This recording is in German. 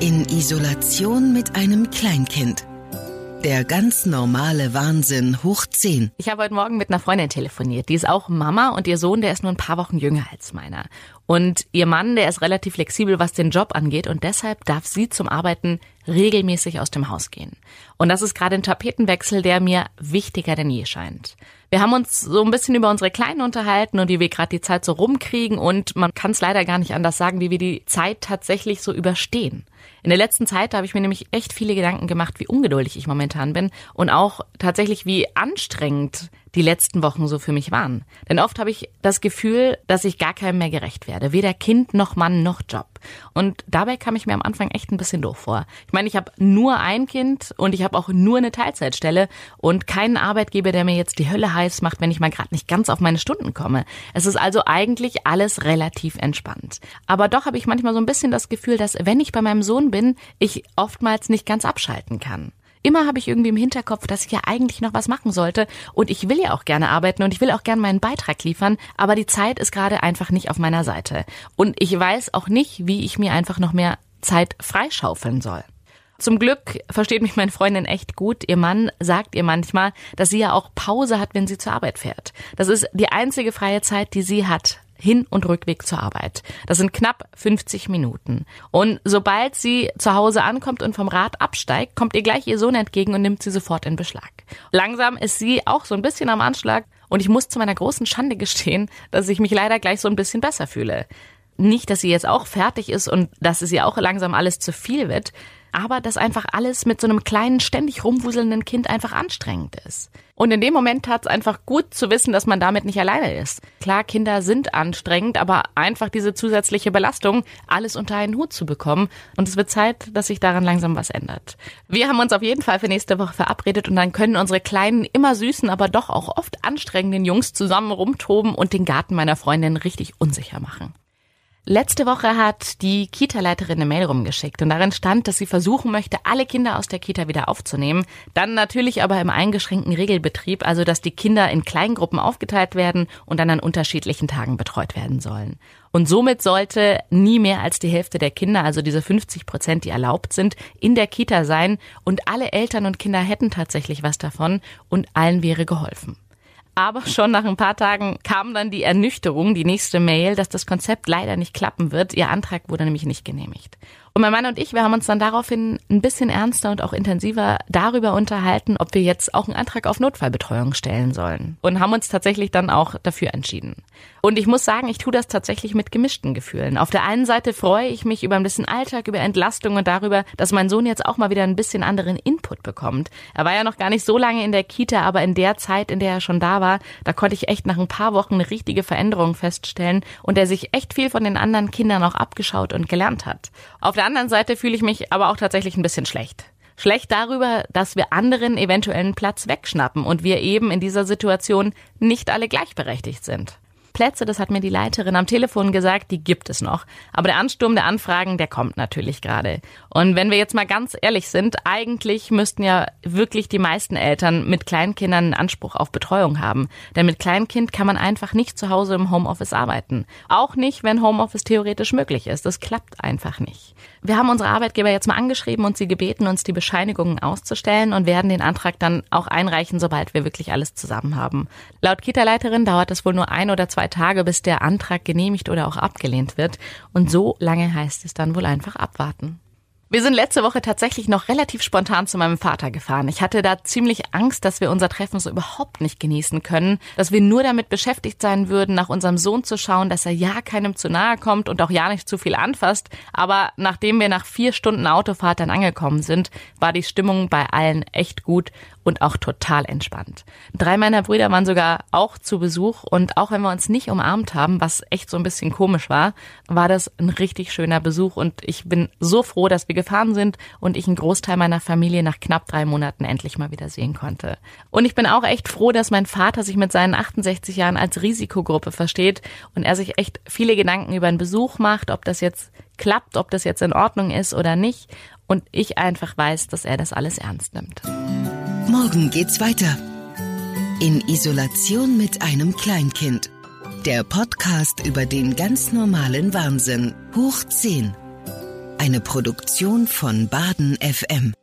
In Isolation mit einem Kleinkind. Der ganz normale Wahnsinn hoch 10. Ich habe heute Morgen mit einer Freundin telefoniert. Die ist auch Mama und ihr Sohn, der ist nur ein paar Wochen jünger als meiner. Und ihr Mann, der ist relativ flexibel, was den Job angeht und deshalb darf sie zum Arbeiten regelmäßig aus dem Haus gehen. Und das ist gerade ein Tapetenwechsel, der mir wichtiger denn je scheint. Wir haben uns so ein bisschen über unsere Kleinen unterhalten und wie wir gerade die Zeit so rumkriegen und man kann es leider gar nicht anders sagen, wie wir die Zeit tatsächlich so überstehen. In der letzten Zeit habe ich mir nämlich echt viele Gedanken gemacht, wie ungeduldig ich momentan bin und auch tatsächlich wie anstrengend die letzten Wochen so für mich waren. Denn oft habe ich das Gefühl, dass ich gar keinem mehr gerecht werde. Weder Kind noch Mann noch Job. Und dabei kam ich mir am Anfang echt ein bisschen doof vor. Ich meine, ich habe nur ein Kind und ich habe auch nur eine Teilzeitstelle und keinen Arbeitgeber, der mir jetzt die Hölle heiß macht, wenn ich mal gerade nicht ganz auf meine Stunden komme. Es ist also eigentlich alles relativ entspannt. Aber doch habe ich manchmal so ein bisschen das Gefühl, dass wenn ich bei meinem Sohn bin, ich oftmals nicht ganz abschalten kann. Immer habe ich irgendwie im Hinterkopf, dass ich ja eigentlich noch was machen sollte und ich will ja auch gerne arbeiten und ich will auch gerne meinen Beitrag liefern, aber die Zeit ist gerade einfach nicht auf meiner Seite. Und ich weiß auch nicht, wie ich mir einfach noch mehr Zeit freischaufeln soll. Zum Glück versteht mich meine Freundin echt gut. Ihr Mann sagt ihr manchmal, dass sie ja auch Pause hat, wenn sie zur Arbeit fährt. Das ist die einzige freie Zeit, die sie hat. Hin- und Rückweg zur Arbeit. Das sind knapp 50 Minuten. Und sobald sie zu Hause ankommt und vom Rad absteigt, kommt ihr gleich ihr Sohn entgegen und nimmt sie sofort in Beschlag. Langsam ist sie auch so ein bisschen am Anschlag und ich muss zu meiner großen Schande gestehen, dass ich mich leider gleich so ein bisschen besser fühle. Nicht, dass sie jetzt auch fertig ist und dass es ihr auch langsam alles zu viel wird, aber dass einfach alles mit so einem kleinen, ständig rumwuselnden Kind einfach anstrengend ist. Und in dem Moment tat es einfach gut zu wissen, dass man damit nicht alleine ist. Klar, Kinder sind anstrengend, aber einfach diese zusätzliche Belastung, alles unter einen Hut zu bekommen. Und es wird Zeit, dass sich daran langsam was ändert. Wir haben uns auf jeden Fall für nächste Woche verabredet und dann können unsere kleinen, immer süßen, aber doch auch oft anstrengenden Jungs zusammen rumtoben und den Garten meiner Freundin richtig unsicher machen. Letzte Woche hat die Kita-Leiterin eine Mail rumgeschickt und darin stand, dass sie versuchen möchte, alle Kinder aus der Kita wieder aufzunehmen. Dann natürlich aber im eingeschränkten Regelbetrieb, also dass die Kinder in Kleingruppen aufgeteilt werden und dann an unterschiedlichen Tagen betreut werden sollen. Und somit sollte nie mehr als die Hälfte der Kinder, also diese 50 Prozent, die erlaubt sind, in der Kita sein und alle Eltern und Kinder hätten tatsächlich was davon und allen wäre geholfen. Aber schon nach ein paar Tagen kam dann die Ernüchterung, die nächste Mail, dass das Konzept leider nicht klappen wird. Ihr Antrag wurde nämlich nicht genehmigt. Und mein Mann und ich, wir haben uns dann daraufhin ein bisschen ernster und auch intensiver darüber unterhalten, ob wir jetzt auch einen Antrag auf Notfallbetreuung stellen sollen. Und haben uns tatsächlich dann auch dafür entschieden. Und ich muss sagen, ich tue das tatsächlich mit gemischten Gefühlen. Auf der einen Seite freue ich mich über ein bisschen Alltag, über Entlastung und darüber, dass mein Sohn jetzt auch mal wieder ein bisschen anderen Input bekommt. Er war ja noch gar nicht so lange in der Kita, aber in der Zeit, in der er schon da war, da konnte ich echt nach ein paar Wochen eine richtige Veränderung feststellen und er sich echt viel von den anderen Kindern auch abgeschaut und gelernt hat. Auf der anderen Seite fühle ich mich aber auch tatsächlich ein bisschen schlecht. Schlecht darüber, dass wir anderen eventuellen Platz wegschnappen und wir eben in dieser Situation nicht alle gleichberechtigt sind. Plätze, das hat mir die Leiterin am Telefon gesagt, die gibt es noch. Aber der Ansturm der Anfragen, der kommt natürlich gerade. Und wenn wir jetzt mal ganz ehrlich sind, eigentlich müssten ja wirklich die meisten Eltern mit Kleinkindern einen Anspruch auf Betreuung haben. Denn mit Kleinkind kann man einfach nicht zu Hause im Homeoffice arbeiten. Auch nicht, wenn Homeoffice theoretisch möglich ist. Das klappt einfach nicht. Wir haben unsere Arbeitgeber jetzt mal angeschrieben und sie gebeten, uns die Bescheinigungen auszustellen und werden den Antrag dann auch einreichen, sobald wir wirklich alles zusammen haben. Laut Kita-Leiterin dauert es wohl nur ein oder zwei Tage, bis der Antrag genehmigt oder auch abgelehnt wird. Und so lange heißt es dann wohl einfach abwarten. Wir sind letzte Woche tatsächlich noch relativ spontan zu meinem Vater gefahren. Ich hatte da ziemlich Angst, dass wir unser Treffen so überhaupt nicht genießen können, dass wir nur damit beschäftigt sein würden, nach unserem Sohn zu schauen, dass er ja keinem zu nahe kommt und auch ja nicht zu viel anfasst. Aber nachdem wir nach vier Stunden Autofahrt dann angekommen sind, war die Stimmung bei allen echt gut und auch total entspannt. Drei meiner Brüder waren sogar auch zu Besuch und auch wenn wir uns nicht umarmt haben, was echt so ein bisschen komisch war, war das ein richtig schöner Besuch und ich bin so froh, dass wir gefahren sind und ich einen Großteil meiner Familie nach knapp drei Monaten endlich mal wieder sehen konnte. Und ich bin auch echt froh, dass mein Vater sich mit seinen 68 Jahren als Risikogruppe versteht und er sich echt viele Gedanken über einen Besuch macht, ob das jetzt klappt, ob das jetzt in Ordnung ist oder nicht. Und ich einfach weiß, dass er das alles ernst nimmt. Morgen geht's weiter. In Isolation mit einem Kleinkind. Der Podcast über den ganz normalen Wahnsinn. Hoch 10. Eine Produktion von Baden FM.